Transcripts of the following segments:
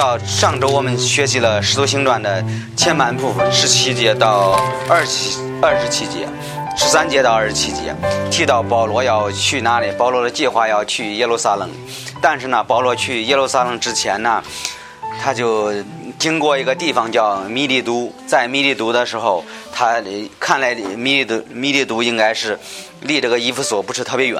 到上周我们学习了《使徒行传》的前半部分，十七节到二十二十七节，十三节到二十七节，提到保罗要去哪里？保罗的计划要去耶路撒冷，但是呢，保罗去耶路撒冷之前呢，他就经过一个地方叫米利都，在米利都的时候，他看来米利都米利都应该是。离这个伊夫所不是特别远，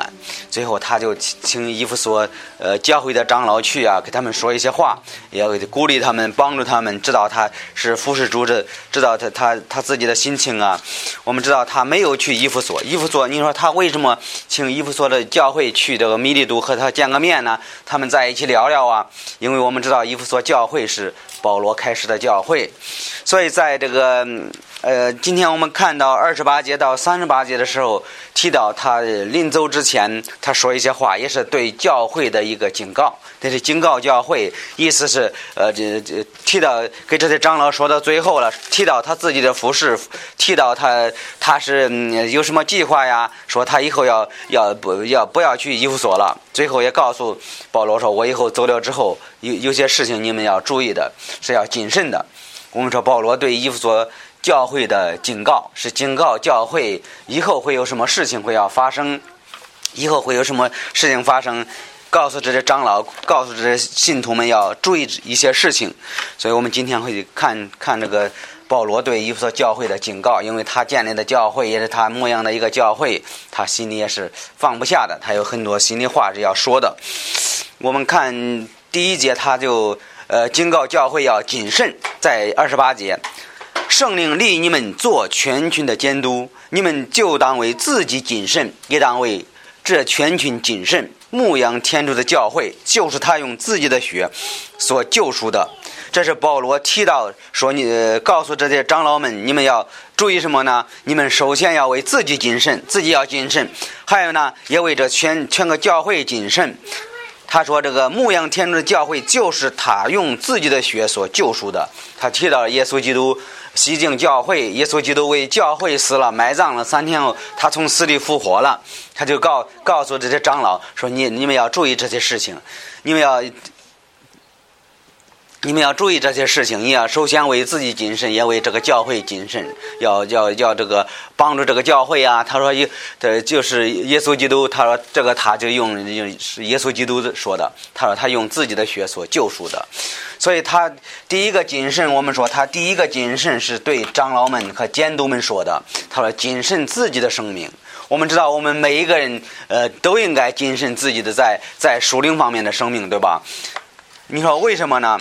最后他就请伊夫所呃教会的长老去啊，给他们说一些话，也要鼓励他们，帮助他们，知道他是服侍主的，知道他他他自己的心情啊。我们知道他没有去伊夫所，伊夫所，你说他为什么请伊夫所的教会去这个米利都和他见个面呢？他们在一起聊聊啊，因为我们知道伊夫所教会是保罗开始的教会，所以在这个。呃，今天我们看到二十八节到三十八节的时候，提到他临走之前，他说一些话，也是对教会的一个警告。这是警告教会，意思是呃，这这提到给这些长老说到最后了，提到他自己的服饰，提到他他是有什么计划呀？说他以后要要不要不要去医务所了？最后也告诉保罗说，我以后走了之后，有有些事情你们要注意的，是要谨慎的。我们说保罗对伊夫所。教会的警告是警告教会以后会有什么事情会要发生，以后会有什么事情发生，告诉这些长老，告诉这些信徒们要注意一些事情。所以我们今天会看看这个保罗对以弗所教会的警告，因为他建立的教会也是他模样的一个教会，他心里也是放不下的，他有很多心里话是要说的。我们看第一节，他就呃警告教会要谨慎，在二十八节。圣灵立你们做全群的监督，你们就当为自己谨慎，也当为这全群谨慎。牧羊天主的教会，就是他用自己的血所救赎的。这是保罗提到说：“你告诉这些长老们，你们要注意什么呢？你们首先要为自己谨慎，自己要谨慎；还有呢，也为这全全个教会谨慎。”他说：“这个牧羊天主的教会，就是他用自己的血所救赎的。”他提到耶稣基督。西京教会，耶稣基督为教会死了，埋葬了三天后，他从死里复活了。他就告告诉这些长老说：“你你们要注意这些事情，你们要。”你们要注意这些事情，你要首先为自己谨慎，也为这个教会谨慎，要要要这个帮助这个教会啊。他说：“耶，这就是耶稣基督。”他说：“这个他就用用是耶稣基督说的。他说他用自己的血所救赎的，所以他第一个谨慎。我们说他第一个谨慎是对长老们和监督们说的。他说谨慎自己的生命。我们知道，我们每一个人呃都应该谨慎自己的在在属灵方面的生命，对吧？你说为什么呢？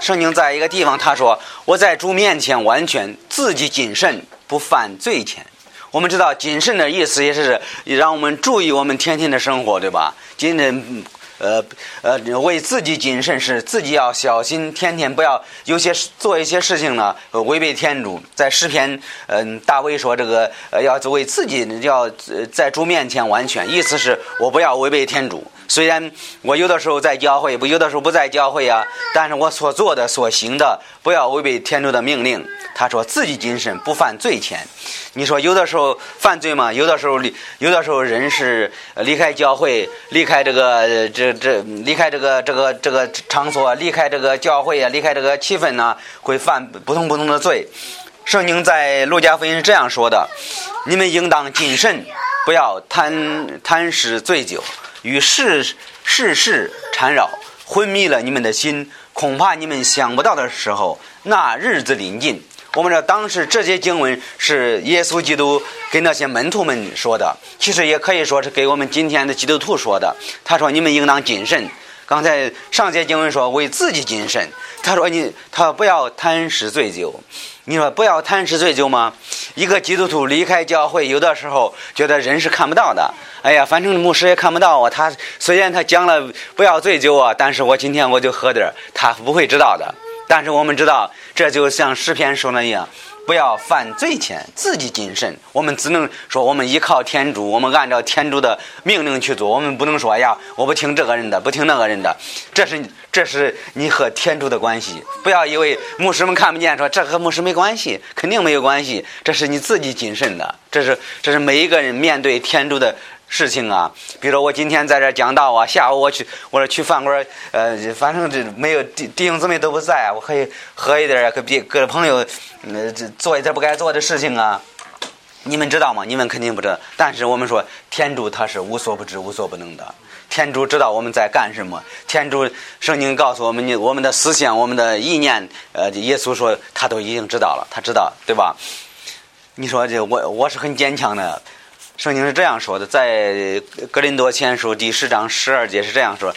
圣经在一个地方，他说：“我在主面前完全自己谨慎，不犯罪前。”我们知道谨慎的意思也是让我们注意我们天天的生活，对吧？谨慎，呃呃，为自己谨慎是自己要小心，天天不要有些做一些事情呢违背天主。在诗篇，嗯，大卫说这个呃要为自己要在主面前完全，意思是我不要违背天主。虽然我有的时候在教会，不有的时候不在教会啊，但是我所做的、所行的，不要违背天主的命令。他说自己谨慎，不犯罪前。你说有的时候犯罪吗？有的时候，有的时候人是离开教会，离开这个这这，离开这个这个这个场所，离开这个教会啊，离开这个气氛呢，会犯不同不同的罪。圣经在路加福音是这样说的：你们应当谨慎，不要贪贪食醉酒。与世世事缠绕，昏迷了你们的心，恐怕你们想不到的时候，那日子临近。我们知道，当时这些经文是耶稣基督跟那些门徒们说的，其实也可以说是给我们今天的基督徒说的。他说：“你们应当谨慎。”刚才上节经文说：“为自己谨慎。”他说：“你，他不要贪食醉酒。”你说不要贪食醉酒吗？一个基督徒离开教会，有的时候觉得人是看不到的。哎呀，反正牧师也看不到我。他虽然他讲了不要醉酒啊，但是我今天我就喝点儿，他不会知道的。但是我们知道，这就像诗篇说的一样。不要犯罪前，自己谨慎。我们只能说，我们依靠天主，我们按照天主的命令去做。我们不能说呀，我不听这个人的，不听那个人的。这是这是你和天主的关系。不要以为牧师们看不见，说这和牧师没关系，肯定没有关系。这是你自己谨慎的。这是这是每一个人面对天主的事情啊，比如说我今天在这讲道啊，下午我去，我说去饭馆，呃，反正这没有弟弟兄姊妹都不在，我可以喝一点，跟别跟朋友，呃，这做一点不该做的事情啊。你们知道吗？你们肯定不知道。但是我们说，天主他是无所不知、无所不能的。天主知道我们在干什么。天主圣经告诉我们，你我们的思想、我们的意念，呃，耶稣说他都已经知道了，他知道，对吧？你说这我我是很坚强的。圣经是这样说的，在《格林多前书》第十章十二节是这样说：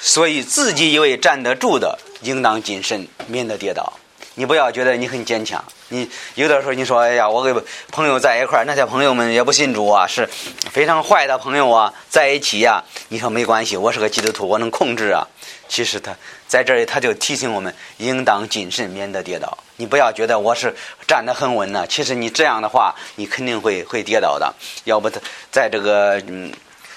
所以自己以为站得住的，应当谨慎，免得跌倒。你不要觉得你很坚强。你有的时候你说：“哎呀，我跟朋友在一块儿，那些朋友们也不信主啊，是非常坏的朋友啊，在一起呀。”你说没关系，我是个基督徒，我能控制啊。其实他在这里，他就提醒我们，应当谨慎，免得跌倒。你不要觉得我是站得很稳呢。其实你这样的话，你肯定会会跌倒的。要不他在这个嗯，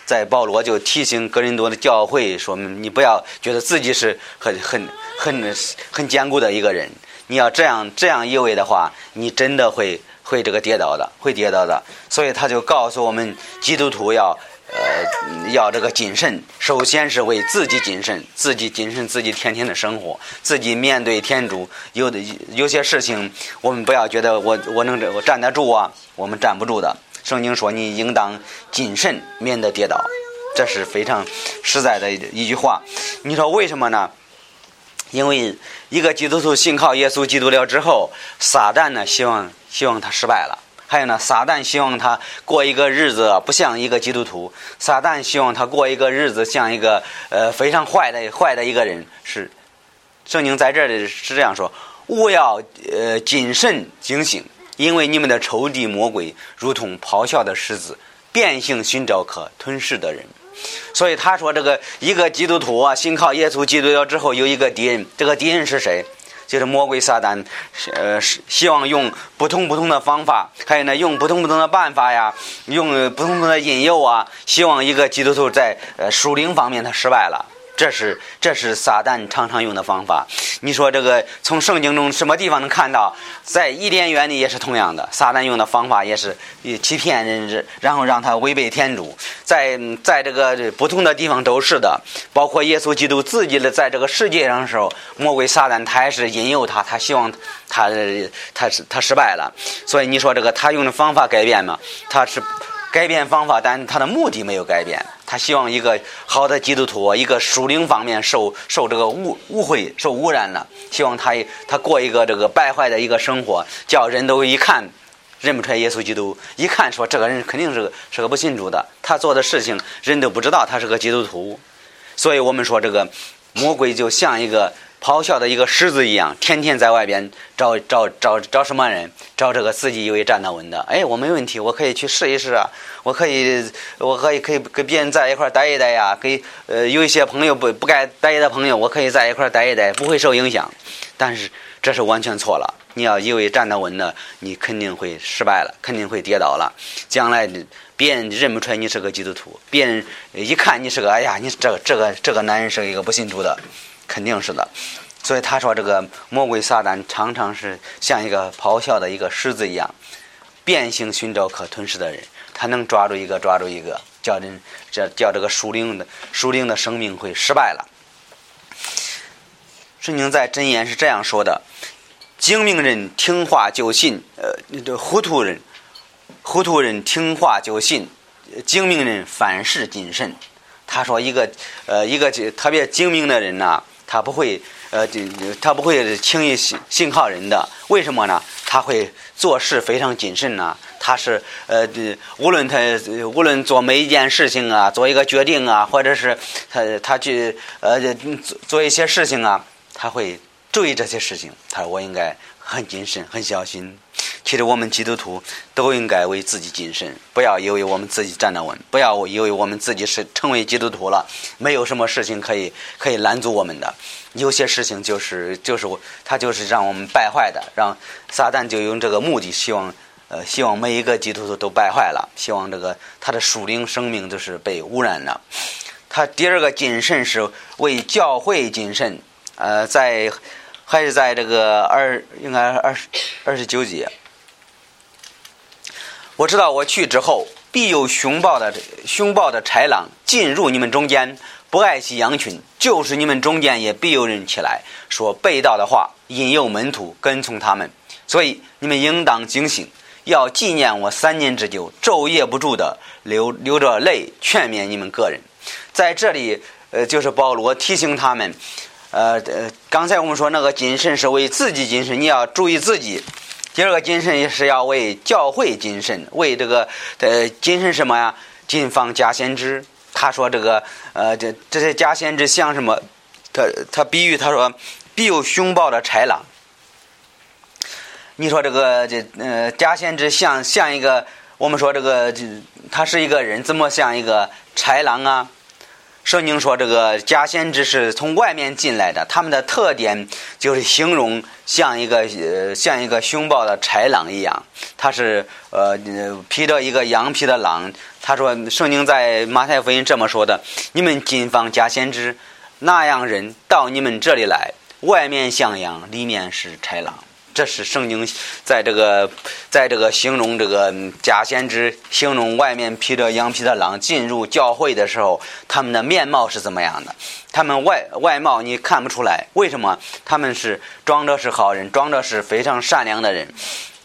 在保罗就提醒格林多的教会说：“你不要觉得自己是很很很很坚固的一个人。你要这样这样以为的话，你真的会会这个跌倒的，会跌倒的。所以他就告诉我们，基督徒要。”呃，要这个谨慎，首先是为自己谨慎，自己谨慎自己天天的生活，自己面对天主，有的有些事情，我们不要觉得我我能我站得住啊，我们站不住的。圣经说你应当谨慎，免得跌倒，这是非常实在的一句话。你说为什么呢？因为一个基督徒信靠耶稣基督了之后，撒旦呢希望希望他失败了。还有呢，撒旦希望他过一个日子不像一个基督徒，撒旦希望他过一个日子像一个呃非常坏的坏的一个人。是，圣经在这里是这样说：勿要呃谨慎警醒，因为你们的仇敌魔鬼如同咆哮的狮子，变性寻找可吞噬的人。所以他说，这个一个基督徒啊，信靠耶稣基督了之后，有一个敌人，这个敌人是谁？就是魔鬼撒旦，呃，希望用不同不同的方法，还有呢，用不同不同的办法呀，用不同不同的引诱啊，希望一个基督徒在呃属灵方面他失败了。这是这是撒旦常常用的方法。你说这个从圣经中什么地方能看到？在伊甸园里也是同样的，撒旦用的方法也是欺骗人，然后让他违背天主。在在这个不同的地方都是的，包括耶稣基督自己的在这个世界上的时候，魔鬼撒旦他也是引诱他，他希望他他是他失败了。所以你说这个他用的方法改变吗？他是。改变方法，但他的目的没有改变。他希望一个好的基督徒，一个属灵方面受受这个污污秽、受污染了，希望他他过一个这个败坏的一个生活，叫人都一看认不出来耶稣基督，一看说这个人肯定是是个不信主的，他做的事情人都不知道他是个基督徒。所以我们说这个魔鬼就像一个。咆哮的一个狮子一样，天天在外边找找找找什么人？找这个自己以为站得稳的。哎，我没问题，我可以去试一试啊！我可以，我可以可以跟别人在一块待一待呀。给呃有一些朋友不不该待的朋友，我可以在一块待一待，不会受影响。但是这是完全错了。你要以为站得稳的，你肯定会失败了，肯定会跌倒了。将来别人认不出来你是个基督徒，别人一看你是个，哎呀，你这个这个这个男人是一个不信主的。肯定是的，所以他说这个魔鬼撒旦常常是像一个咆哮的一个狮子一样，变形寻找可吞噬的人，他能抓住一个抓住一个，叫人这叫这个属灵的属灵的生命会失败了。圣经在箴言是这样说的：精明人听话就信，呃，这糊涂人糊涂人听话就信，精明人凡事谨慎。他说一个呃一个特别精明的人呢。他不会，呃，他不会轻易信信靠人的。为什么呢？他会做事非常谨慎呢。他是，呃，无论他无论做每一件事情啊，做一个决定啊，或者是他他去呃做做一些事情啊，他会注意这些事情。他说我应该很谨慎，很小心。其实我们基督徒都应该为自己谨慎，不要以为我们自己站得稳，不要以为我们自己是成为基督徒了，没有什么事情可以可以拦阻我们的。有些事情就是就是他就是让我们败坏的，让撒旦就用这个目的，希望呃希望每一个基督徒都败坏了，希望这个他的属灵生命都是被污染了。他第二个谨慎是为教会谨慎，呃，在还是在这个二应该二十二十九节。我知道我去之后，必有凶暴的凶暴的豺狼进入你们中间，不爱惜羊群。就是你们中间也必有人起来说背道的话，引诱门徒跟从他们。所以你们应当警醒，要纪念我三年之久，昼夜不住的流流着泪劝勉你们个人。在这里，呃，就是保罗提醒他们，呃呃，刚才我们说那个谨慎是为自己谨慎，你要注意自己。第二个谨慎是要为教会谨慎，为这个呃谨慎什么呀？谨防假先知。他说这个呃这这些假先知像什么？他他比喻他说必有凶暴的豺狼。你说这个这呃假先知像像一个我们说这个这他是一个人，怎么像一个豺狼啊？圣经说，这个假先知是从外面进来的，他们的特点就是形容像一个呃像一个凶暴的豺狼一样。他是呃披着一个羊皮的狼。他说，圣经在马太福音这么说的：你们谨防假先知，那样人到你们这里来，外面像羊，里面是豺狼。这是圣经在这个在这个形容这个假先知，形容外面披着羊皮的狼进入教会的时候，他们的面貌是怎么样的？他们外外貌你看不出来，为什么？他们是装着是好人，装着是非常善良的人。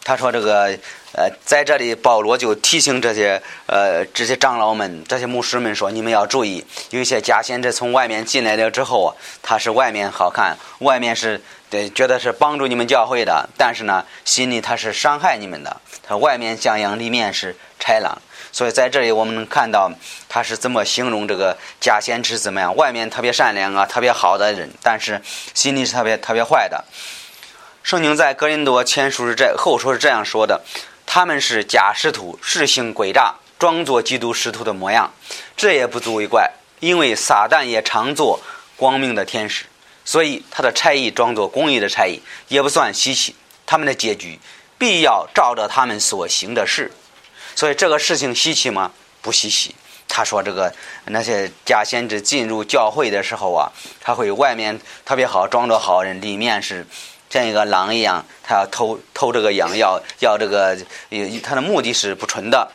他说这个。呃，在这里，保罗就提醒这些呃这些长老们、这些牧师们说：“你们要注意，有一些假先知从外面进来了之后啊，他是外面好看，外面是对觉得是帮助你们教会的，但是呢，心里他是伤害你们的。他外面像羊，里面是豺狼。所以在这里，我们能看到他是怎么形容这个假先知怎么样？外面特别善良啊，特别好的人，但是心里是特别特别坏的。圣经在格林多前书是这后书是这样说的。”他们是假使徒，实行诡诈，装作基督使徒的模样。这也不足为怪，因为撒旦也常做光明的天使，所以他的差役装作公义的差役，也不算稀奇。他们的结局必要照着他们所行的事。所以这个事情稀奇吗？不稀奇。他说这个那些假先知进入教会的时候啊，他会外面特别好，装着好人，里面是。像一个狼一样，他要偷偷这个羊，要要这个，他的目的是不纯的。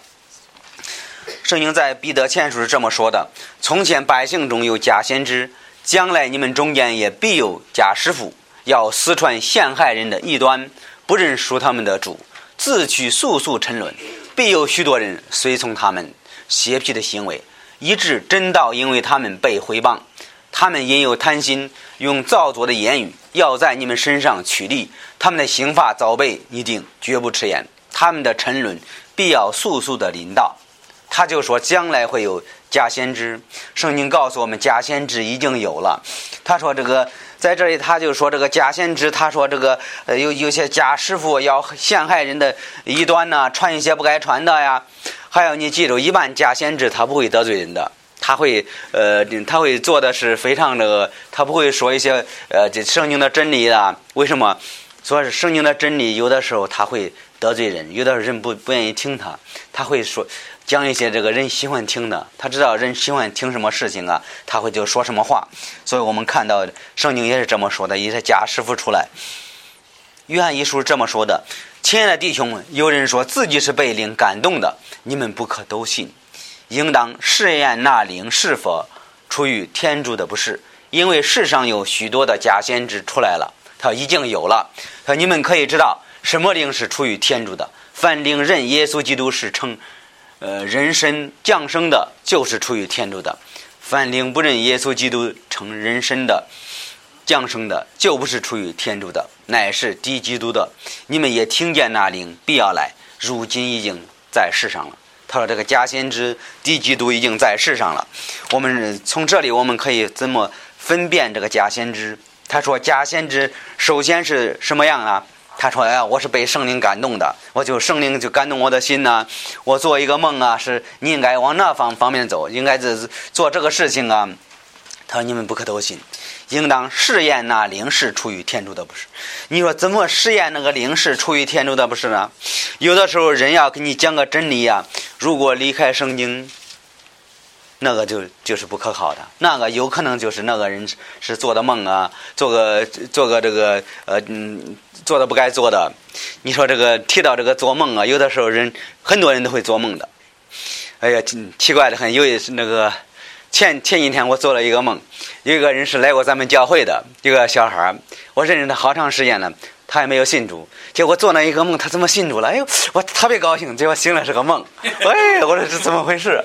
圣经在彼得前书是这么说的：从前百姓中有假先知，将来你们中间也必有假师傅，要私传陷害人的异端，不认属他们的主，自取速速沉沦。必有许多人随从他们邪僻的行为，以致真道因为他们被毁谤。他们因有贪心，用造作的言语要在你们身上取利。他们的刑罚早被拟定，绝不迟延。他们的沉沦必要速速的临到。他就说将来会有假先知。圣经告诉我们，假先知已经有了。他说这个在这里，他就说这个假先知。他说这个呃有有些假师傅要陷害人的异端呢，传一些不该传的呀。还有你记住，一般假先知他不会得罪人的。他会，呃，他会做的是非常这个，他不会说一些，呃，这圣经的真理的。为什么？说是圣经的真理，有的时候他会得罪人，有的人不不愿意听他，他会说讲一些这个人喜欢听的。他知道人喜欢听什么事情啊，他会就说什么话。所以我们看到圣经也是这么说的，一些假师傅出来。约翰一书这么说的：“亲爱的弟兄们，有人说自己是被灵感动的，你们不可都信。”应当试验那灵是否出于天主的不是，因为世上有许多的假先知出来了，他已经有了。他你们可以知道什么灵是出于天主的。凡灵认耶稣基督是称，呃，人身降生的，就是出于天主的；凡灵不认耶稣基督成人身的，降生的，就不是出于天主的，乃是敌基督的。你们也听见那灵必要来，如今已经在世上了。他说：“这个假先知低基督已经在世上了。我们从这里我们可以怎么分辨这个假先知？他说假先知首先是什么样啊？他说：‘哎呀，我是被圣灵感动的，我就圣灵就感动我的心呐。我做一个梦啊，是你应该往那方方面走，应该是做这个事情啊。’他说：‘你们不可都信。’”应当试验那灵是出于天主的不是？你说怎么试验那个灵是出于天主的不是呢？有的时候人要给你讲个真理呀，如果离开圣经，那个就就是不可靠的。那个有可能就是那个人是做的梦啊，做个做个这个呃嗯做的不该做的。你说这个提到这个做梦啊，有的时候人很多人都会做梦的。哎呀，奇怪的很，有一那个前前几天我做了一个梦，有一个人是来过咱们教会的一个小孩儿，我认识他好长时间了，他也没有信主，结果做了一个梦，他怎么信主了？哎呦，我特别高兴，结果醒了是个梦，哎，我说这怎么回事？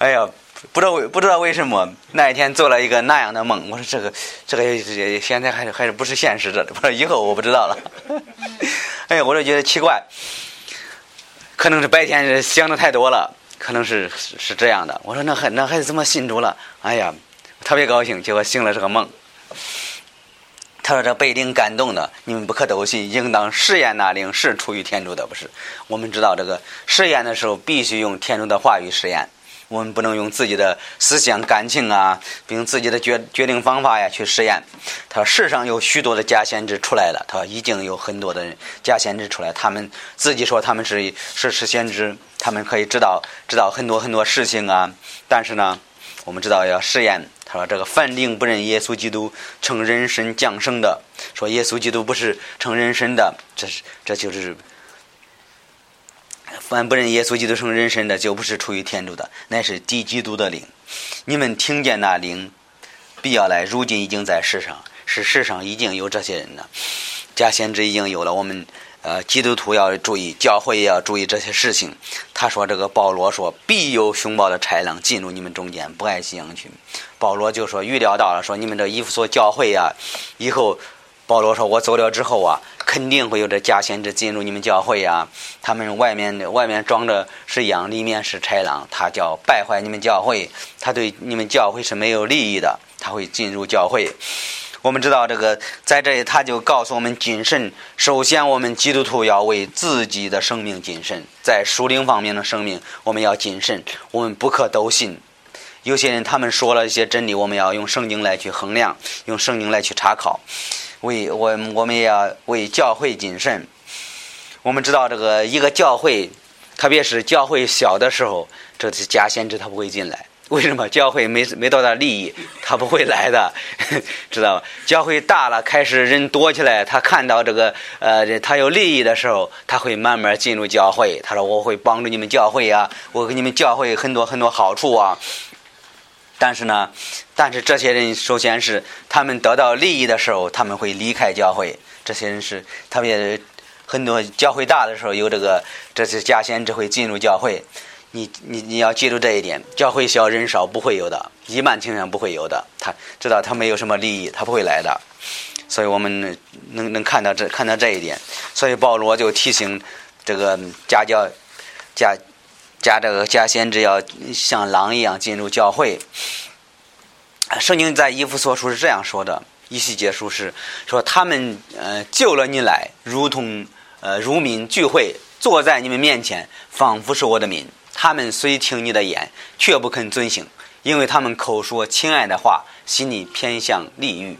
哎呀，不知道为不知道为什么那一天做了一个那样的梦，我说这个这个现在还是还是不是现实的，不是以后我不知道了。哎呀，我就觉得奇怪，可能是白天想的太多了。可能是是这样的，我说那孩那孩子怎么信主了？哎呀，特别高兴，结果醒了是个梦。他说这被灵感动的，你们不可都信，应当试验那灵是出于天主的，不是？我们知道这个试验的时候必须用天主的话语试验。我们不能用自己的思想、感情啊，并自己的决决定方法呀去实验。他说世上有许多的假先知出来了，他说已经有很多的人假先知出来，他们自己说他们是是是先知，他们可以知道知道很多很多事情啊。但是呢，我们知道要实验。他说这个凡灵不认耶稣基督成人身降生的，说耶稣基督不是成人身的，这是这就是。凡不认耶稣基督成人身的，就不是出于天主的，乃是敌基督的灵。你们听见那灵必要来，如今已经在世上，是世上已经有这些人了。假先知已经有了，我们呃基督徒要注意，教会也要注意这些事情。他说这个保罗说必有凶暴的豺狼进入你们中间，不爱惜羊群。保罗就说预料到了，说你们这衣服所教会呀，以后。保罗说：“我走了之后啊，肯定会有这假先知进入你们教会呀。他们外面的外面装着是羊，里面是豺狼。他叫败坏你们教会，他对你们教会是没有利益的。他会进入教会。我们知道这个，在这里他就告诉我们谨慎。首先，我们基督徒要为自己的生命谨慎，在属灵方面的生命，我们要谨慎。我们不可都信。有些人他们说了一些真理，我们要用圣经来去衡量，用圣经来去查考。”为我，我们也要为教会谨慎。我们知道，这个一个教会，特别是教会小的时候，这是假先知他不会进来。为什么？教会没没多大利益，他不会来的，知道吧？教会大了，开始人多起来，他看到这个呃，他有利益的时候，他会慢慢进入教会。他说：“我会帮助你们教会啊，我给你们教会很多很多好处啊。”但是呢，但是这些人首先是他们得到利益的时候，他们会离开教会。这些人是特别很多教会大的时候有这个，这是假先知会进入教会。你你你要记住这一点，教会小人少不会有的，一般情况不会有的。他知道他没有什么利益，他不会来的。所以我们能能看到这看到这一点。所以保罗就提醒这个家教家。加这个加先知要像狼一样进入教会。圣经在以弗所书是这样说的：一细结束是说他们呃救了你来，如同呃如民聚会，坐在你们面前，仿佛是我的民。他们虽听你的言，却不肯遵行，因为他们口说亲爱的话，心里偏向利欲。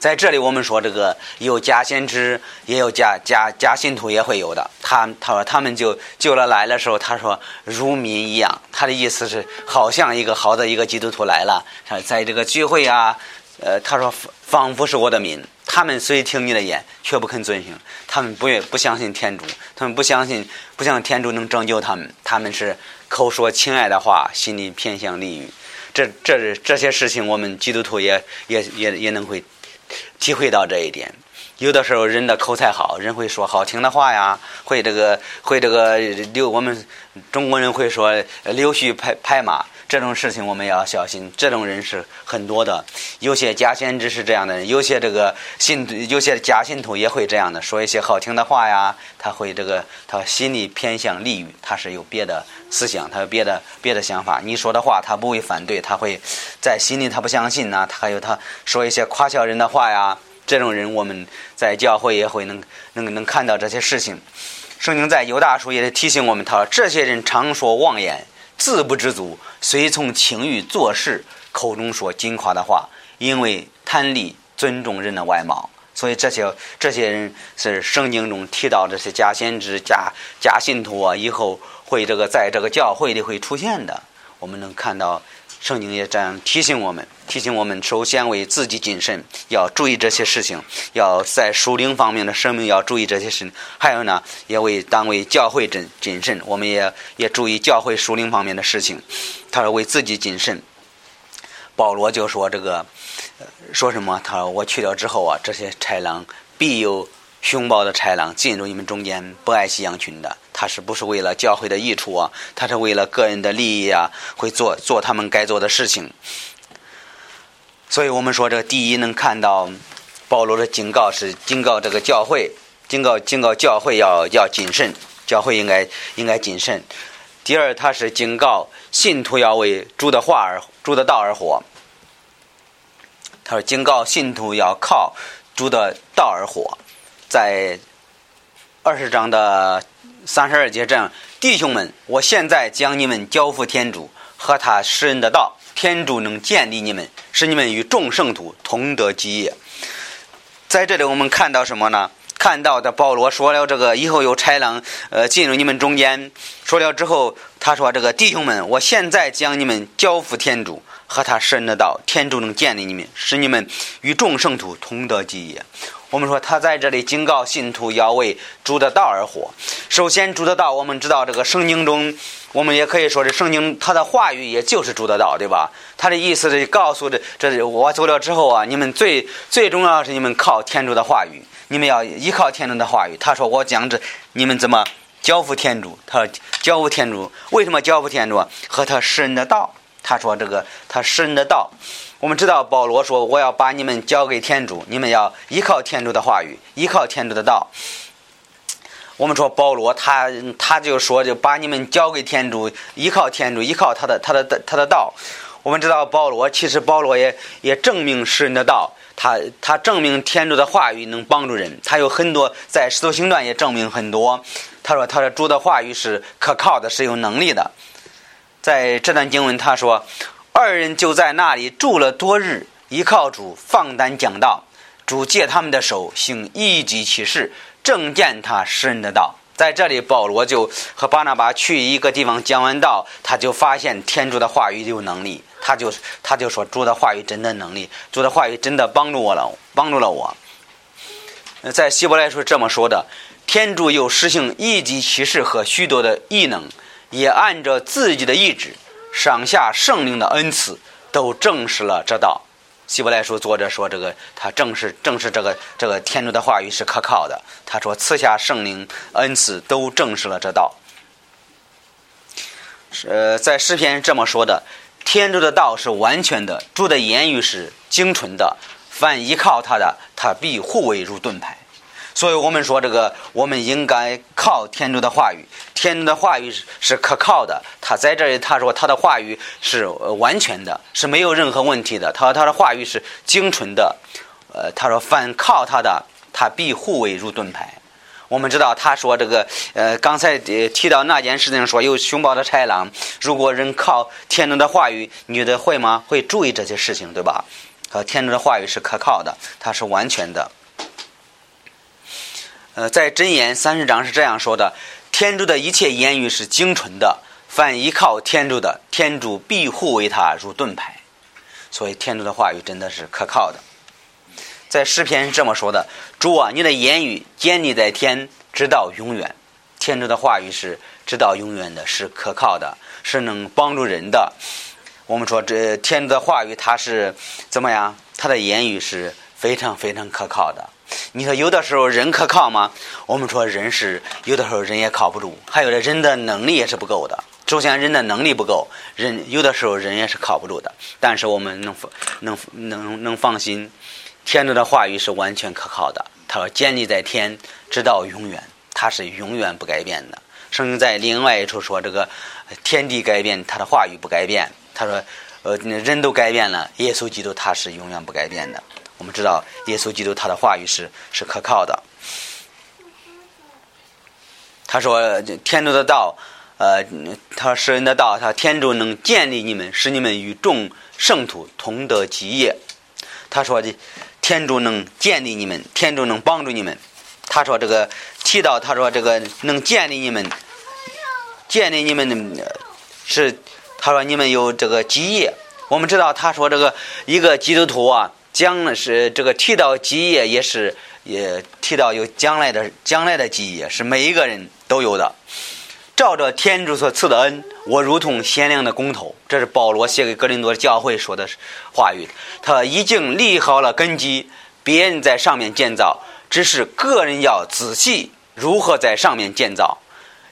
在这里，我们说这个有假先知，也有假假假信徒，也会有的。他他说他们就救了来的时候，他说如民一样，他的意思是好像一个好的一个基督徒来了，在这个聚会啊，呃，他说仿佛是我的民，他们虽听你的言，却不肯遵行，他们不愿不相信天主，他们不相信不相信天主能拯救他们，他们是口说亲爱的话，心里偏向利欲。这这这些事情，我们基督徒也也也也能会。体会到这一点，有的时候人的口才好，人会说好听的话呀，会这个会这个留我们中国人会说溜须拍拍马，这种事情我们要小心。这种人是很多的，有些假先知是这样的。人，有些这个信有些假信徒也会这样的说一些好听的话呀，他会这个他心里偏向利欲，他是有别的思想，他有别的别的想法。你说的话他不会反对，他会在心里他不相信呢，他还有他说一些夸笑人的话呀。这种人，我们在教会也会能能能看到这些事情。圣经在犹大书也提醒我们，他说：“这些人常说妄言，自不知足，随从情欲做事，口中说金夸的话，因为贪利尊重人的外貌。”所以这些这些人是圣经中提到这些假先知、假假信徒啊，以后会这个在这个教会里会出现的。我们能看到圣经也这样提醒我们，提醒我们首先为自己谨慎，要注意这些事情；要在属灵方面的生命要注意这些事。还有呢，也为当为教会谨谨慎，我们也也注意教会属灵方面的事情。他说为自己谨慎。保罗就说这个，说什么？他说我去了之后啊，这些豺狼必有。凶暴的豺狼进入你们中间，不爱惜羊群的，他是不是为了教会的益处啊？他是为了个人的利益啊，会做做他们该做的事情。所以我们说，这第一能看到保罗的警告是警告这个教会，警告警告教会要要谨慎，教会应该应该谨慎。第二，他是警告信徒要为主的话而主的道而活。他说，警告信徒要靠主的道而活。在二十章的三十二节这样，弟兄们，我现在将你们交付天主和他施恩的道，天主能建立你们，使你们与众圣徒同得基业。在这里，我们看到什么呢？看到的保罗说了这个以后有豺狼呃进入你们中间，说了之后，他说这个弟兄们，我现在将你们交付天主和他施恩的道，天主能建立你们，使你们与众圣徒同得基业。我们说他在这里警告信徒要为主的道而活。首先，主的道，我们知道这个圣经中，我们也可以说是圣经他的话语，也就是主的道，对吧？他的意思是告诉这这我走了之后啊，你们最最重要是你们靠天主的话语，你们要依靠天主的话语。他说我讲这你们怎么交付天主？他说交付天主，为什么交付天主？和他施恩的道。他说这个他施恩的道。我们知道保罗说：“我要把你们交给天主，你们要依靠天主的话语，依靠天主的道。”我们说保罗他他就说就把你们交给天主，依靠天主，依靠他的他的他的道。我们知道保罗其实保罗也也证明世人的道，他他证明天主的话语能帮助人。他有很多在使徒行传也证明很多。他说他的主的话语是可靠的，是有能力的。在这段经文他说。二人就在那里住了多日，依靠主放胆讲道。主借他们的手行一级奇事，正见他施恩的道。在这里，保罗就和巴拿巴去一个地方讲完道，他就发现天主的话语有能力，他就他就说主的话语真的能力，主的话语真的帮助我了，帮助了我。在希伯来书这么说的：天主有实行一级奇事和许多的异能，也按照自己的意志。上下圣灵的恩赐都证实了这道。希伯来书作者说：“这个他正是正是这个这个天主的话语是可靠的。”他说：“赐下圣灵恩赐都证实了这道。”呃，在诗篇这么说的：“天主的道是完全的，主的言语是精纯的，凡依靠他的，他必护卫如盾牌。”所以我们说，这个我们应该靠天主的话语。天主的话语是是可靠的。他在这里，他说他的话语是完全的，是没有任何问题的。他说他的话语是精纯的。呃，他说凡靠他的，他必护卫如盾牌。我们知道，他说这个呃，刚才提到那件事情，说有凶暴的豺狼。如果人靠天主的话语，你觉得会吗？会注意这些事情，对吧？和天主的话语是可靠的，它是完全的。呃，在箴言三十章是这样说的：天主的一切言语是精纯的，凡依靠天主的，天主庇护为他如盾牌。所以天主的话语真的是可靠的。在诗篇是这么说的：主啊，你的言语坚立在天，直到永远。天主的话语是直到永远的，是可靠的，是能帮助人的。我们说这天主的话语，它是怎么样？他的言语是非常非常可靠的。你说有的时候人可靠吗？我们说人是有的时候人也靠不住，还有的人的能力也是不够的。首先人的能力不够，人有的时候人也是靠不住的。但是我们能能能能放心，天主的话语是完全可靠的。他说建立在天，直到永远，他是永远不改变的。圣经在另外一处说，这个天地改变，他的话语不改变。他说，呃，人都改变了，耶稣基督他是永远不改变的。我们知道，耶稣基督他的话语是是可靠的。他说：“天主的道，呃，他说人的道，他天主能建立你们，使你们与众圣徒同得基业。”他说的，天主能建立你们，天主能帮助你们。他说这个提到，他说这个能建立你们，建立你们的是他说你们有这个基业。我们知道他说这个一个基督徒啊，将是这个提到基业，也是也提到有将来的将来的基业，是每一个人都有的。照着天主所赐的恩，我如同鲜亮的工头。这是保罗写给格林多教会说的话语。他已经立好了根基，别人在上面建造，只是个人要仔细如何在上面建造。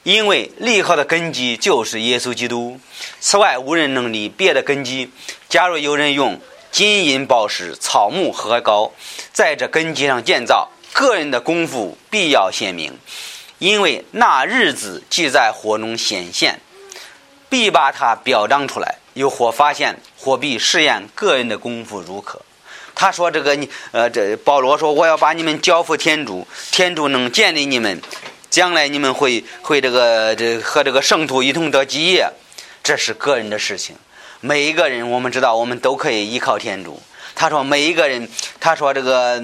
因为立好的根基就是耶稣基督。此外，无人能立别的根基。假如有人用金银宝石、草木和膏在这根基上建造，个人的功夫必要显明。因为那日子即在火中显现，必把它表彰出来。有火发现，火必试验个人的功夫如何。他说：“这个你，呃，这保罗说，我要把你们交付天主，天主能建立你们，将来你们会会这个这和这个圣徒一同得基业，这是个人的事情。每一个人，我们知道，我们都可以依靠天主。他说，每一个人，他说这个。”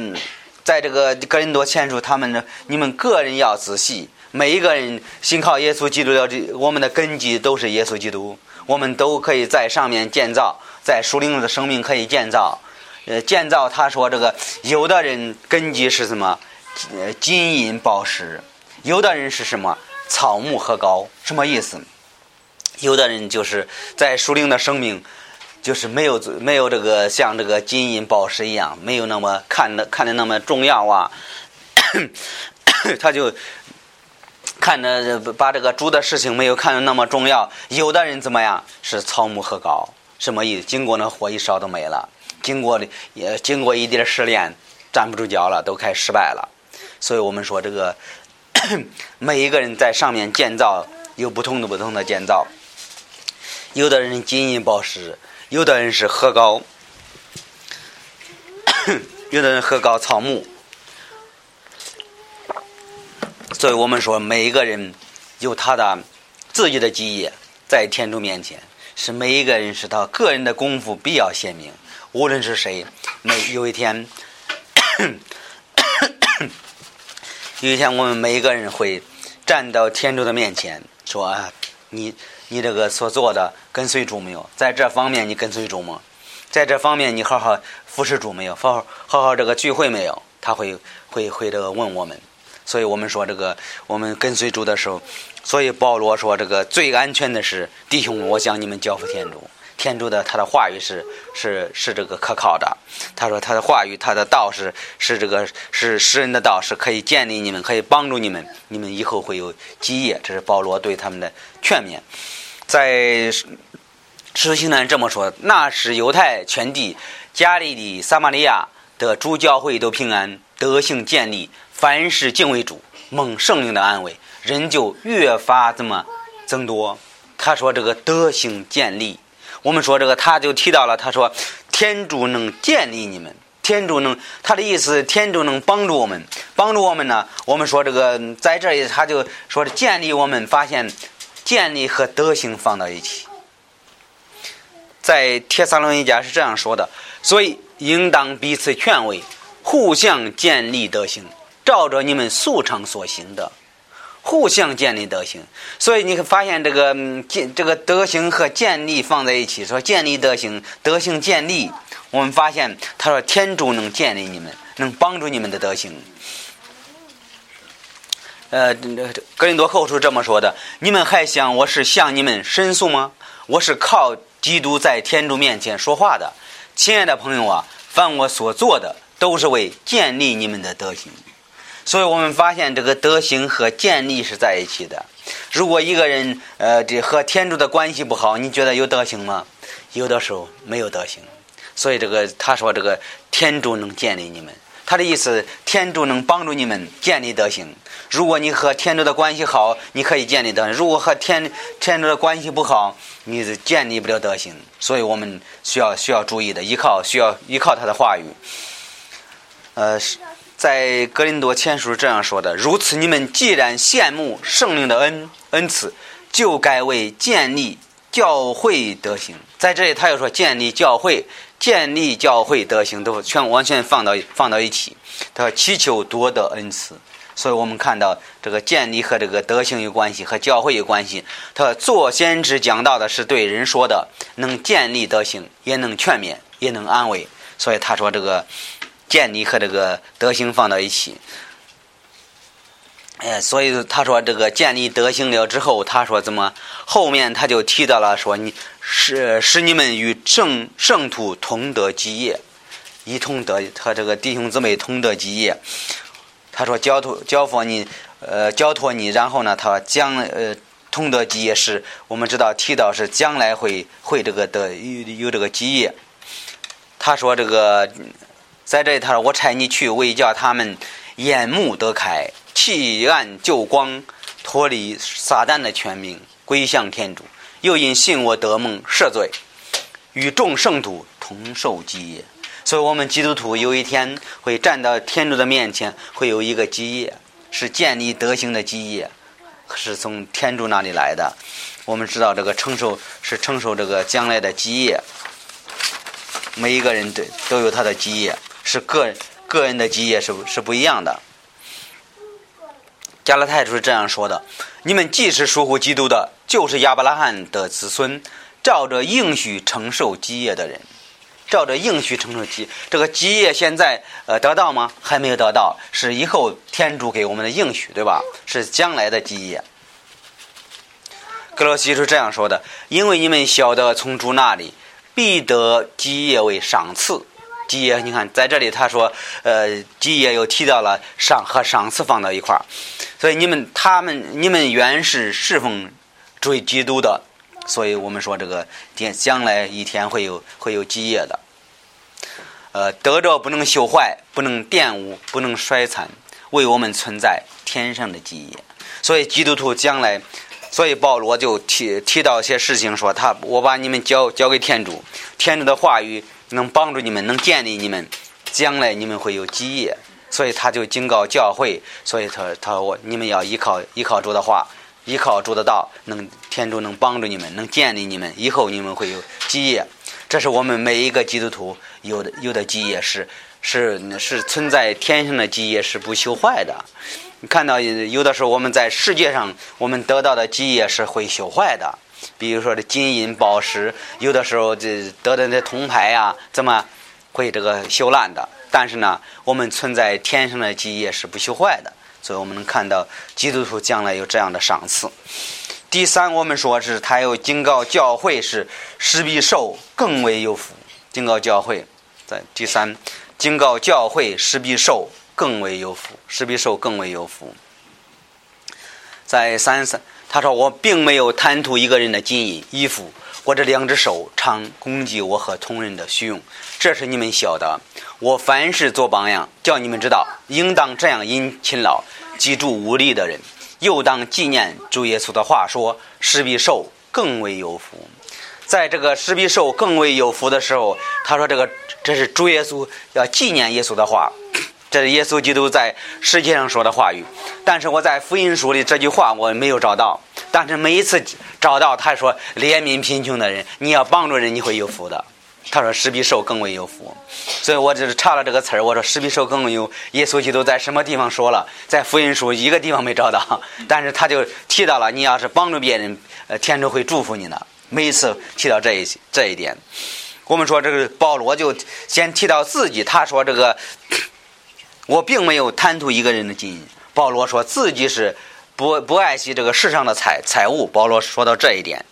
在这个格林多前书，他们呢，你们个人要仔细。每一个人信靠耶稣基督的，这我们的根基都是耶稣基督。我们都可以在上面建造，在属灵的生命可以建造。呃，建造他说这个，有的人根基是什么？呃，金银宝石；有的人是什么？草木和膏。什么意思？有的人就是在属灵的生命。就是没有没有这个像这个金银宝石一样，没有那么看的看的那么重要啊。他就看着把这个主的事情没有看的那么重要。有的人怎么样？是草木禾高，什么意思？经过那火一烧都没了，经过也经过一点试炼，站不住脚了，都开始失败了。所以我们说这个 每一个人在上面建造有不同的不同的建造，有的人金银宝石。有的人是禾高，有的人禾高草木，所以我们说每一个人有他的自己的基业，在天主面前，是每一个人是他个人的功夫比较鲜明。无论是谁，每有一天，有一天我们每一个人会站到天主的面前，说啊，你。你这个所做的跟随主没有？在这方面你跟随主吗？在这方面你好好服侍主没有？好好好好这个聚会没有？他会会会这个问我们，所以我们说这个我们跟随主的时候，所以保罗说这个最安全的是弟兄，我向你们交付天主。天主的他的话语是是是这个可靠的。他说他的话语，他的道是是这个是诗人的道，是可以建立你们，可以帮助你们，你们以后会有基业。这是保罗对他们的劝勉。在使徒行传这么说：那是犹太全地、加利利、撒玛利亚的诸教会都平安，德性建立，凡事敬畏主，蒙圣灵的安慰，人就越发怎么增多。他说这个德行建立。我们说这个，他就提到了，他说，天主能建立你们，天主能，他的意思，天主能帮助我们，帮助我们呢。我们说这个，在这里他就说建立我们，发现建立和德行放到一起，在铁萨罗尼迦是这样说的，所以应当彼此劝慰，互相建立德行，照着你们素常所行的。互相建立德行，所以你会发现这个建这个德行和建立放在一起，说建立德行，德行建立。我们发现他说天主能建立你们，能帮助你们的德行。呃，格林多后书这么说的：你们还想我是向你们申诉吗？我是靠基督在天主面前说话的，亲爱的朋友啊，凡我所做的都是为建立你们的德行。所以我们发现，这个德行和建立是在一起的。如果一个人，呃，这和天主的关系不好，你觉得有德行吗？有的时候没有德行。所以这个他说，这个天主能建立你们，他的意思，天主能帮助你们建立德行。如果你和天主的关系好，你可以建立德；如果和天天主的关系不好，你是建立不了德行。所以我们需要需要注意的，依靠需要依靠他的话语，呃。在格林多前书这样说的：“如此，你们既然羡慕圣灵的恩恩赐，就该为建立教会德行。”在这里，他又说建立教会、建立教会德行都全完全放到放到一起。他：“祈求多得恩赐，所以我们看到这个建立和这个德行有关系，和教会有关系。他做先知讲到的是对人说的，能建立德行，也能劝勉，也能安慰。所以他说这个建立和这个德行放到一起。哎，所以他说这个建立德行了之后，他说怎么后面他就提到了说你使使你们与圣圣徒同得基业，一同得和这个弟兄姊妹同得基业。他说交托交付你，呃交托你，然后呢，他将呃同得基业是我们知道提到是将来会会这个得有有这个基业。他说这个在这里他说我差你去为叫他们眼目得开。弃暗就光，脱离撒旦的权柄，归向天主。又因信我得梦赦罪，与众圣徒同受基业。所以，我们基督徒有一天会站到天主的面前，会有一个基业，是建立德行的基业，是从天主那里来的。我们知道，这个承受是承受这个将来的基业。每一个人都都有他的基业，是个个人的基业是是不一样的。加拉太就是这样说的：“你们既是属乎基督的，就是亚伯拉罕的子孙，照着应许承受基业的人，照着应许承受基这个基业现在呃得到吗？还没有得到，是以后天主给我们的应许，对吧？是将来的基业。”格罗西是这样说的：“因为你们晓得，从主那里必得基业为赏赐。”基业，你看在这里他说，呃，基业又提到了上和上次放到一块儿。所以你们他们你们原是侍奉追基督的，所以我们说这个将将来一天会有会有基业的。呃，得着不能朽坏，不能玷污，不能衰残，为我们存在天上的基业。所以基督徒将来，所以保罗就提提到一些事情，说他我把你们交交给天主，天主的话语能帮助你们，能建立你们，将来你们会有基业。所以他就警告教会，所以他他我你们要依靠依靠主的话，依靠主的道，能天主能帮助你们，能建立你们，以后你们会有基业。这是我们每一个基督徒有的有的基业是是是存在天上的基业是不朽坏的。你看到有的时候我们在世界上我们得到的基业是会朽坏的，比如说这金银宝石，有的时候这得的那铜牌呀，怎么会这个锈烂的？但是呢，我们存在天上的基业是不朽坏的，所以我们能看到基督徒将来有这样的赏赐。第三，我们说是他有警告教会是施比受更为有福。警告教会，在第三，警告教会施比受更为有福，施比受更为有福。在三三，他说我并没有贪图一个人的金银衣服。我这两只手常攻击我和同人的虚荣，这是你们晓得。我凡事做榜样，叫你们知道，应当这样因勤劳，记住无力的人，又当纪念主耶稣的话说：“施比受更为有福。”在这个施比受更为有福的时候，他说：“这个这是主耶稣要纪念耶稣的话，这是耶稣基督在世界上说的话语。”但是我在福音书里这句话我没有找到。但是每一次找到，他说怜悯贫穷的人，你要帮助人，你会有福的。他说施比受更为有福，所以我只是查了这个词儿。我说施比受更为有，耶稣基督在什么地方说了？在福音书一个地方没找到，但是他就提到了，你要是帮助别人，呃，天主会祝福你的。每一次提到这一这一点，我们说这个保罗就先提到自己，他说这个我并没有贪图一个人的金银。保罗说自己是。不不爱惜这个世上的财财物，保罗说到这一点，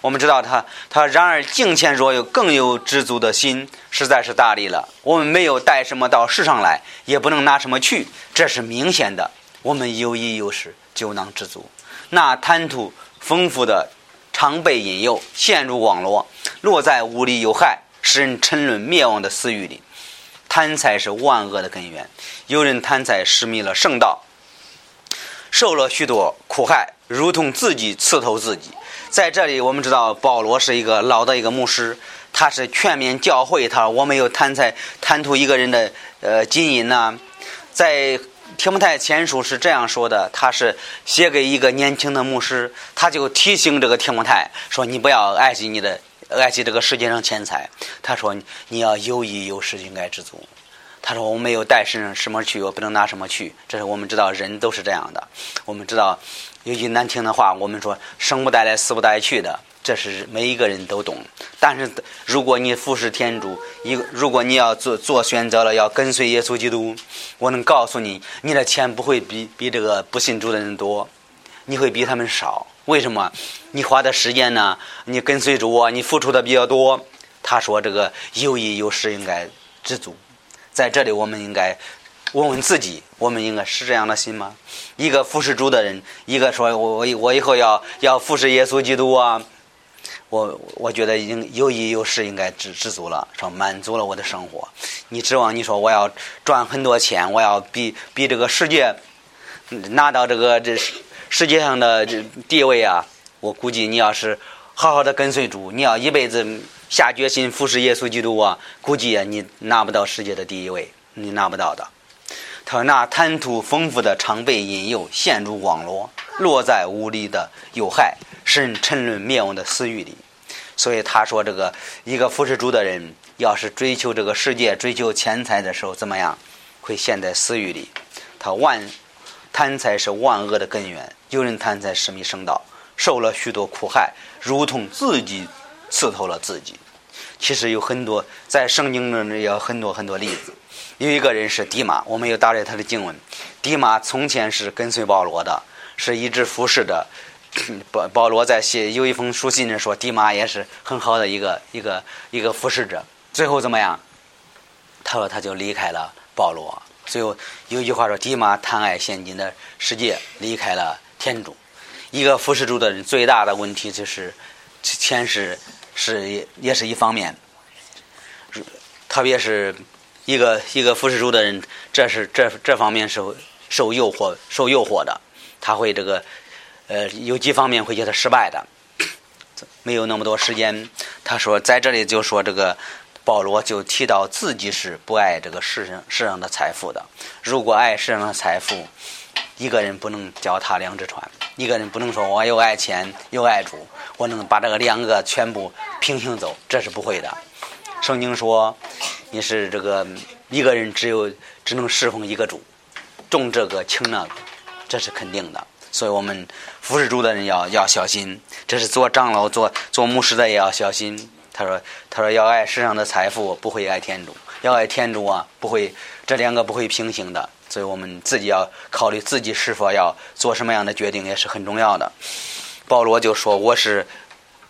我们知道他他然而敬虔若有更有知足的心，实在是大力了。我们没有带什么到世上来，也不能拿什么去，这是明显的。我们有衣有食，就能知足。那贪图丰富的，常被引诱，陷入网络，落在无利有害，使人沉沦灭亡的私欲里。贪财是万恶的根源，有人贪财，失迷了圣道。受了许多苦害，如同自己刺透自己。在这里，我们知道保罗是一个老的一个牧师，他是全面教会。他我没有贪财贪图一个人的呃金银呐。在提摩太前书是这样说的，他是写给一个年轻的牧师，他就提醒这个提摩太说：“你不要爱惜你的爱惜这个世界上钱财。”他说：“你要有衣有食，应该知足。”他说我没有带什什么去，我不能拿什么去。这是我们知道人都是这样的。我们知道有句难听的话，我们说生不带来，死不带去的，这是每一个人都懂。但是如果你服侍天主，一如果你要做做选择了，要跟随耶稣基督，我能告诉你，你的钱不会比比这个不信主的人多，你会比他们少。为什么？你花的时间呢？你跟随主啊，你付出的比较多。他说这个有义有实，应该知足。在这里，我们应该问问自己：我们应该是这样的心吗？一个服侍主的人，一个说我我我以后要要服侍耶稣基督啊！我我觉得已经有义有实，应该知知足了，说满足了我的生活。你指望你说我要赚很多钱，我要比比这个世界拿到这个这世界上的地位啊？我估计你要是好好的跟随主，你要一辈子。下决心服侍耶稣基督啊！估计啊，你拿不到世界的第一位，你拿不到的。他说：“那贪图丰富的，常被引诱，陷入网络，落在无力的有害，使人沉沦灭亡的私欲里。”所以他说：“这个一个服侍主的人，要是追求这个世界、追求钱财的时候，怎么样？会陷在私欲里。他万贪财是万恶的根源。有人贪财，失迷生道，受了许多苦害，如同自己。”刺透了自己。其实有很多在圣经中也有很多很多例子。有一个人是迪马，我们有打开他的经文。迪马从前是跟随保罗的，是一直服侍的。保 保罗在写有一封书信里说，迪马也是很好的一个一个一个服侍者。最后怎么样？他说他就离开了保罗。最后有一句话说，迪马贪爱现今的世界，离开了天主。一个服侍主的人最大的问题就是钱是。是也是一方面，特别是一个一个服侍主的人，这是这这方面受受诱惑受诱惑的，他会这个呃有几方面会觉得失败的，没有那么多时间。他说在这里就说这个保罗就提到自己是不爱这个世上世上的财富的，如果爱世上的财富。一个人不能脚踏两只船，一个人不能说我又爱钱又爱主，我能把这个两个全部平行走，这是不会的。圣经说，你是这个一个人只有只能侍奉一个主，重这个轻那个，这是肯定的。所以我们服侍主的人要要小心，这是做长老做做牧师的也要小心。他说他说要爱世上的财富，不会爱天主；要爱天主啊，不会这两个不会平行的。所以我们自己要考虑自己是否要做什么样的决定，也是很重要的。保罗就说：“我是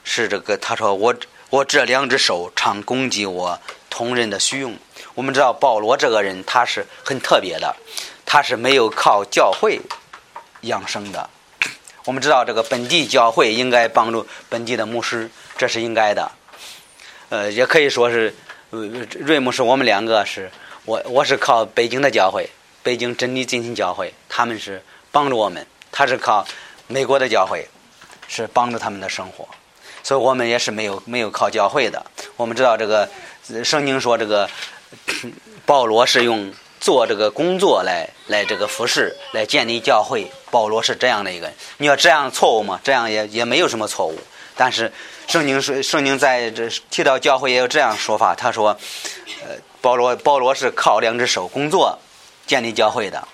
是这个，他说我我这两只手常攻击我同人的虚用。”我们知道保罗这个人他是很特别的，他是没有靠教会养生的。我们知道这个本地教会应该帮助本地的牧师，这是应该的。呃，也可以说是呃瑞姆是，我们两个是我我是靠北京的教会。北京真理进行教会，他们是帮助我们；他是靠美国的教会，是帮助他们的生活。所以我们也是没有没有靠教会的。我们知道这个圣经说，这个保罗是用做这个工作来来这个服侍，来建立教会。保罗是这样的一个人。你要这样错误吗？这样也也没有什么错误。但是圣经说，圣经在这提到教会也有这样说法。他说，呃，保罗保罗是靠两只手工作。建立教会的，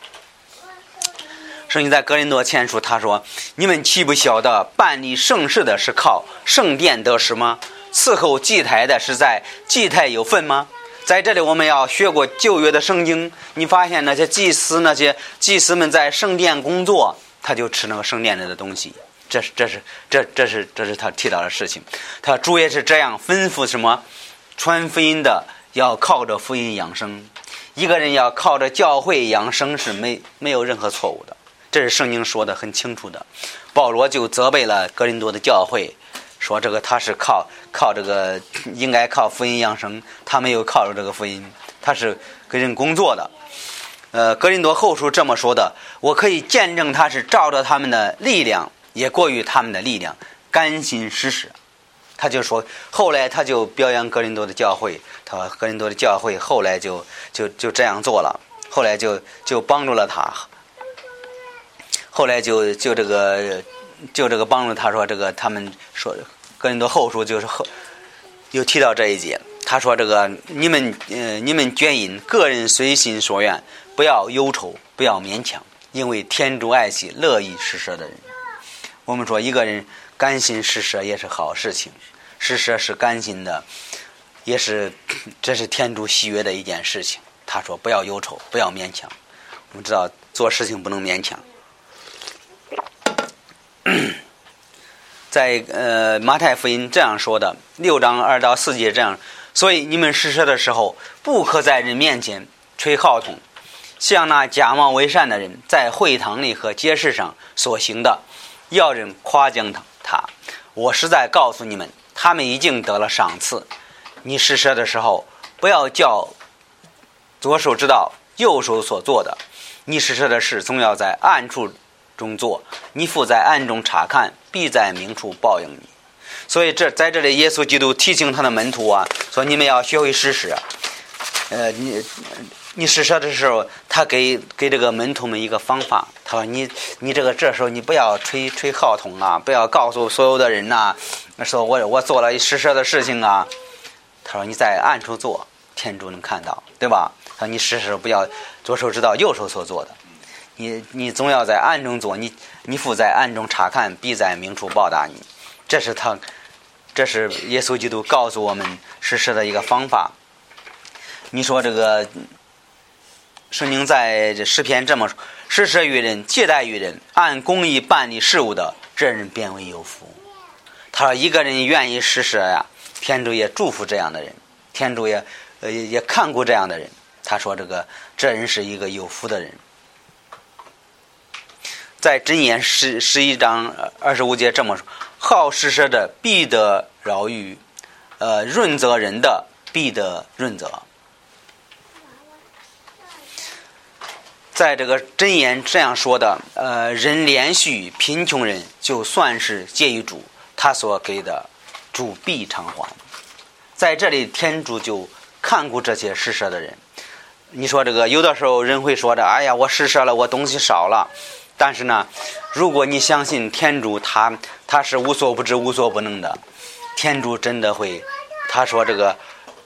圣经在格林多前书他说：“你们岂不晓得办理圣事的是靠圣殿得食吗？伺候祭台的是在祭台有份吗？”在这里，我们要学过旧约的圣经，你发现那些祭司、那些祭司们在圣殿工作，他就吃那个圣殿里的东西。这是，这是，这，这是，这是他提到的事情。他主也是这样吩咐什么？传福音的要靠着福音养生。一个人要靠着教会养生是没没有任何错误的，这是圣经说的很清楚的。保罗就责备了格林多的教会，说这个他是靠靠这个应该靠福音养生，他没有靠着这个福音，他是给人工作的。呃，格林多后书这么说的，我可以见证他是照着他们的力量，也过于他们的力量，甘心施舍。他就说，后来他就表扬格林多的教会，他说格林多的教会后来就就就这样做了，后来就就帮助了他，后来就就这个就这个帮助他说这个他们说格林多后书就是后又提到这一节，他说：“这个你们，呃，你们捐银，个人随心所愿，不要忧愁，不要勉强，因为天主爱惜乐意施舍的人。我们说一个人甘心施舍也是好事情，施舍是甘心的，也是 这是天主喜悦的一件事情。他说不要忧愁，不要勉强。我们知道做事情不能勉强。在呃马太福音这样说的，六章二到四节这样。”所以你们施舍的时候，不可在人面前吹号筒，像那假冒为善的人在会堂里和街市上所行的，要人夸奖他。他，我实在告诉你们，他们已经得了赏赐。你施舍的时候，不要叫左手知道右手所做的。你施舍的事，总要在暗处中做。你父在暗中查看，必在明处报应你。所以这在这里，耶稣基督提醒他的门徒啊，说你们要学会施舍。呃，你你施舍的时候，他给给这个门徒们一个方法。他说：“你你这个这时候你不要吹吹号筒啊，不要告诉所有的人呐，说我我做了施舍的事情啊。”他说：“你在暗处做，天主能看到，对吧？”他说：“你施舍不要左手知道右手所做的，你你总要在暗中做，你你父在暗中查看，必在明处报答你。”这是他，这是耶稣基督告诉我们施舍的一个方法。你说这个圣经在这诗篇这么说：“施舍于人，借贷于人，按公义办理事务的，这人便为有福。”他说：“一个人愿意施舍呀，天主也祝福这样的人，天主也呃也看过这样的人。”他说：“这个这人是一个有福的人。”在箴言十十一章二十五节这么说。好施舍的必得饶愈，呃，润泽人的必得润泽。在这个真言这样说的，呃，人连续贫穷人，就算是借于主，他所给的主必偿还。在这里，天主就看顾这些施舍的人。你说这个，有的时候人会说的，哎呀，我施舍了，我东西少了。但是呢，如果你相信天主，他他是无所不知、无所不能的，天主真的会，他说这个，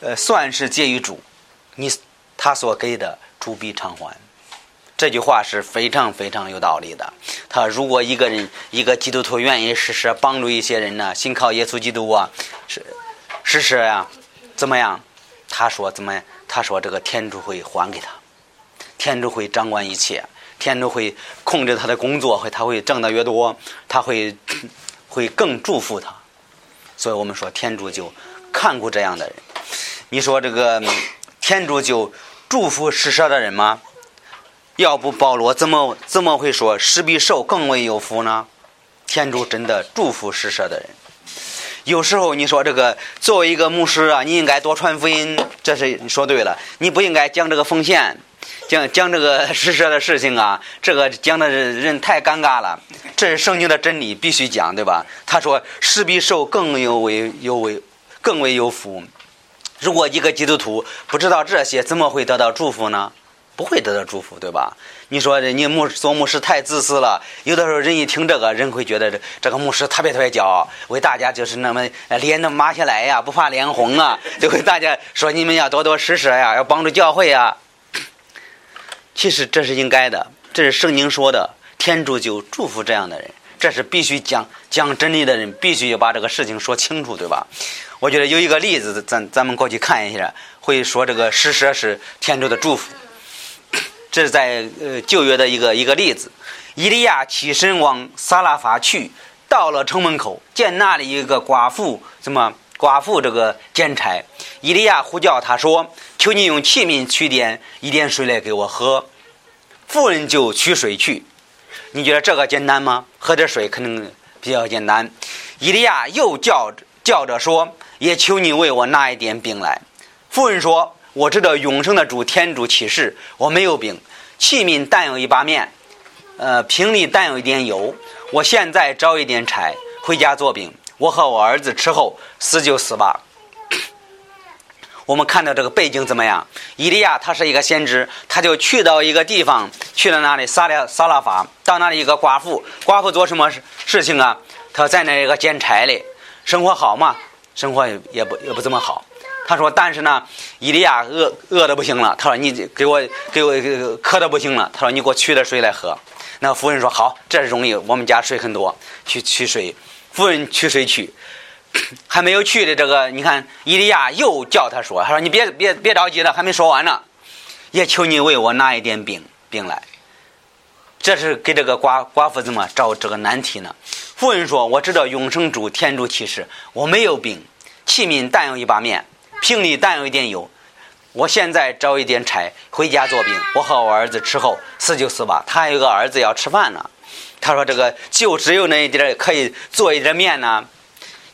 呃，算是借于主，你他所给的主必偿还。这句话是非常非常有道理的。他如果一个人一个基督徒愿意施舍帮助一些人呢，信靠耶稣基督啊，是施舍呀，怎么样？他说怎么？他说这个天主会还给他，天主会掌管一切。天主会控制他的工作，会他会挣得越多，他会 会更祝福他。所以我们说，天主就看顾这样的人。你说这个天主就祝福施舍的人吗？要不保罗怎么怎么会说施比受更为有福呢？天主真的祝福施舍的人。有时候你说这个作为一个牧师啊，你应该多传福音，这是你说对了。你不应该讲这个奉献。讲讲这个施舍的事情啊，这个讲的人太尴尬了。这是圣经的真理，必须讲，对吧？他说施比受更有为有为更为有福。如果一个基督徒不知道这些，怎么会得到祝福呢？不会得到祝福，对吧？你说你牧做牧师太自私了。有的时候人一听这个人会觉得这这个牧师特别特别骄傲，为大家就是那么脸都抹下来呀，不怕脸红啊，就会大家说你们要多多施舍呀，要帮助教会呀。其实这是应该的，这是圣经说的，天主就祝福这样的人，这是必须讲讲真理的人必须要把这个事情说清楚，对吧？我觉得有一个例子，咱咱们过去看一下，会说这个施舍是天主的祝福。这是在呃旧约的一个一个例子，伊利亚起身往撒拉法去，到了城门口，见那里一个寡妇，什么寡妇这个捡柴，伊利亚呼叫他说。求你用器皿取点一点水来给我喝，妇人就取水去。你觉得这个简单吗？喝点水可能比较简单。伊利亚又叫叫着说：“也求你为我拿一点饼来。”妇人说：“我知道永生的主天主启示，我没有饼，器皿但有一把面，呃，瓶里但有一点油。我现在招一点柴回家做饼，我和我儿子吃后死就死吧。”我们看到这个背景怎么样？伊利亚他是一个先知，他就去到一个地方，去了那里撒了撒拉法，到那里一个寡妇，寡妇做什么事事情啊？他在那一个捡柴嘞，生活好吗？生活也也不也不怎么好。他说：“但是呢，伊利亚饿饿的不行了。他说：‘你给我给我渴的不行了。’他说：‘你给我取点水来喝。’那夫人说：‘好，这容易。我们家水很多，去取水。’夫人取水去，还没有去的这个，你看伊利亚又叫他说：‘他说你别别别着急了，还没说完呢。也求你为我拿一点饼饼来。’这是给这个寡寡妇怎么找这个难题呢？夫人说：‘我知道永生主天主启示，我没有饼，器皿但有一把面。’瓶里但有一点油，我现在找一点柴回家做饼。我和我儿子吃后死就死吧。他还有个儿子要吃饭呢。他说：“这个就只有那一点可以做一点面呢。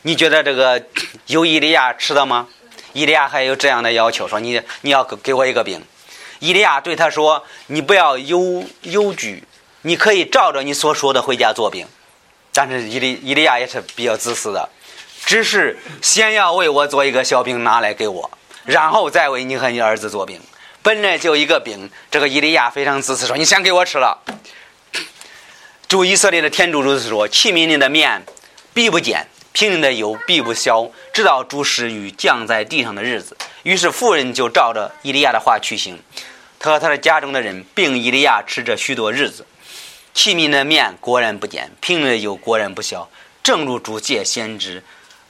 你觉得这个有伊利亚吃的吗？伊利亚还有这样的要求，说你你要给我一个饼。伊利亚对他说：你不要忧忧惧，你可以照着你所说的回家做饼。但是伊利伊利亚也是比较自私的。”只是先要为我做一个小饼拿来给我，然后再为你和你儿子做饼。本来就一个饼，这个伊利亚非常自私，说：“你先给我吃了。”主以色列的天主如此说：“器皿里的面必不减，瓶里的油必不消，直到主使与降在地上的日子。”于是妇人就照着伊利亚的话去行，他和他的家中的人并伊利亚吃着许多日子。器皿的面果然不减，瓶里的油果然不消，正如主借先知。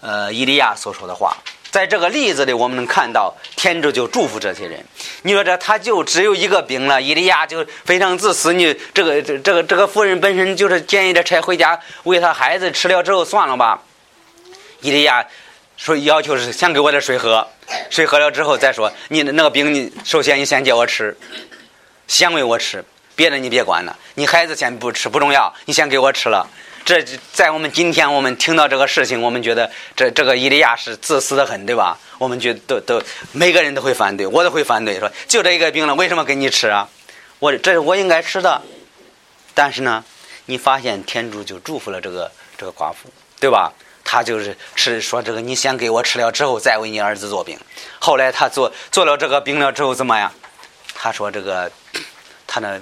呃，伊利亚所说的话，在这个例子里，我们能看到天主就祝福这些人。你说这他就只有一个饼了，伊利亚就非常自私。你这个这这个这个妇人本身就是捡一点柴回家喂他孩子吃了之后算了吧。伊利亚说要求是先给我点水喝，水喝了之后再说。你那个饼，你首先你先借我吃，先喂我吃，别的你别管了。你孩子先不吃不重要，你先给我吃了。这在我们今天，我们听到这个事情，我们觉得这这个伊利亚是自私的很，对吧？我们觉得都都每个人都会反对，我都会反对，说就这一个病了，为什么给你吃啊？我这是我应该吃的。但是呢，你发现天主就祝福了这个这个寡妇，对吧？他就是吃说这个，你先给我吃了之后，再为你儿子做饼。后来他做做了这个饼了之后怎么样？他说这个他那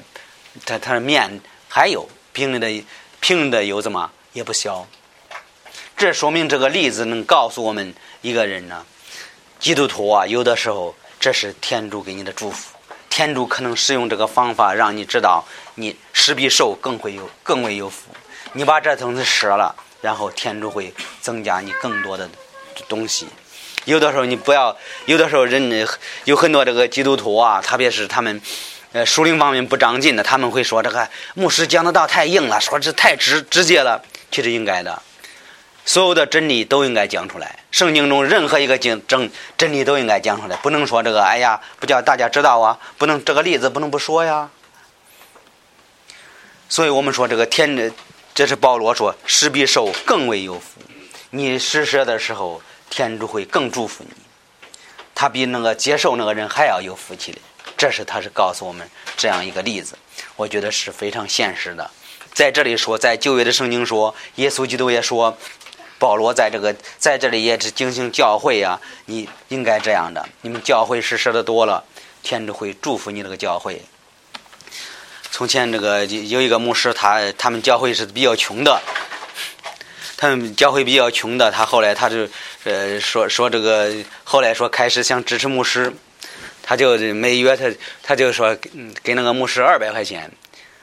他他的面还有饼里的。平的又怎么也不小，这说明这个例子能告诉我们一个人呢，基督徒啊，有的时候这是天主给你的祝福，天主可能使用这个方法让你知道，你施比受更会有更为有福。你把这东西舍了，然后天主会增加你更多的东西。有的时候你不要，有的时候人有很多这个基督徒啊，特别是他们。呃，属灵方面不长进的，他们会说这个牧师讲的道太硬了，说这太直直接了。其实应该的，所有的真理都应该讲出来。圣经中任何一个经真真理都应该讲出来，不能说这个哎呀，不叫大家知道啊，不能这个例子不能不说呀。所以我们说这个天，这是保罗说，施比受更为有福。你施舍的时候，天主会更祝福你，他比那个接受那个人还要有福气的。这是他是告诉我们这样一个例子，我觉得是非常现实的。在这里说，在旧约的圣经说，耶稣基督也说，保罗在这个在这里也是进行教会呀，你应该这样的。你们教会是说的多了，天主会祝福你这个教会。从前这个有一个牧师，他他们教会是比较穷的，他们教会比较穷的，他后来他就呃说说这个，后来说开始想支持牧师。他就每月他他就说给那个牧师二百块钱，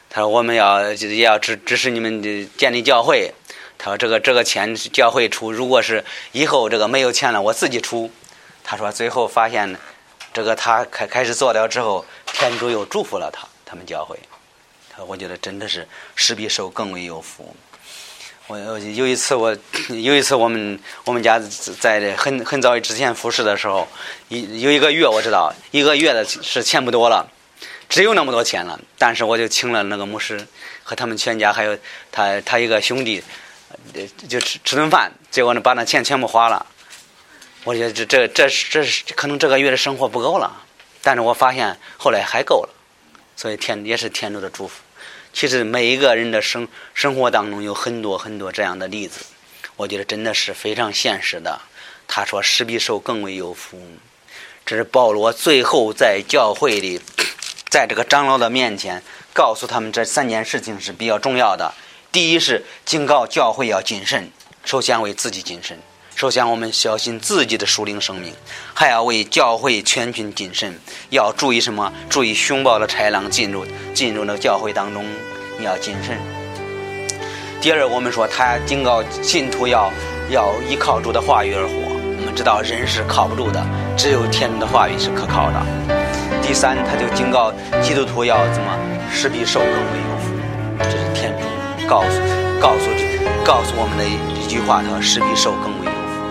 他说我们要也要支支持你们建立教会，他说这个这个钱教会出，如果是以后这个没有钱了，我自己出。他说最后发现这个他开开始做了之后，天主又祝福了他他们教会，他说我觉得真的是施比受更为有福。我有一次，我有一次，我们我们家在很很早之前服侍的时候，一有一个月我知道，一个月的是钱不多了，只有那么多钱了。但是我就请了那个牧师和他们全家，还有他他一个兄弟，就吃吃顿饭，结果呢把那钱全部花了。我觉得这这这这是可能这个月的生活不够了，但是我发现后来还够了，所以天也是天主的祝福。其实每一个人的生生活当中有很多很多这样的例子，我觉得真的是非常现实的。他说：“施比受更为有福。”这是保罗最后在教会里，在这个长老的面前告诉他们这三件事情是比较重要的。第一是警告教会要谨慎，首先为自己谨慎。首先，我们小心自己的属灵生命，还要为教会全群谨慎，要注意什么？注意凶暴的豺狼进入进入那个教会当中，你要谨慎。第二，我们说他警告信徒要要依靠主的话语而活。我们知道人是靠不住的，只有天主的话语是可靠的。第三，他就警告基督徒要怎么？施比受更为有福，这是天主告诉告诉告诉我们的一句话：他说施比受更为，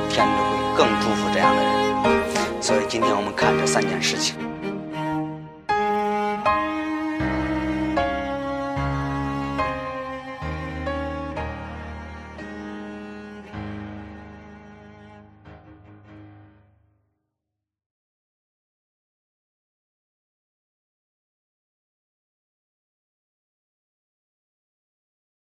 天主会更祝福这样的人。所以今天我们看这三件事情。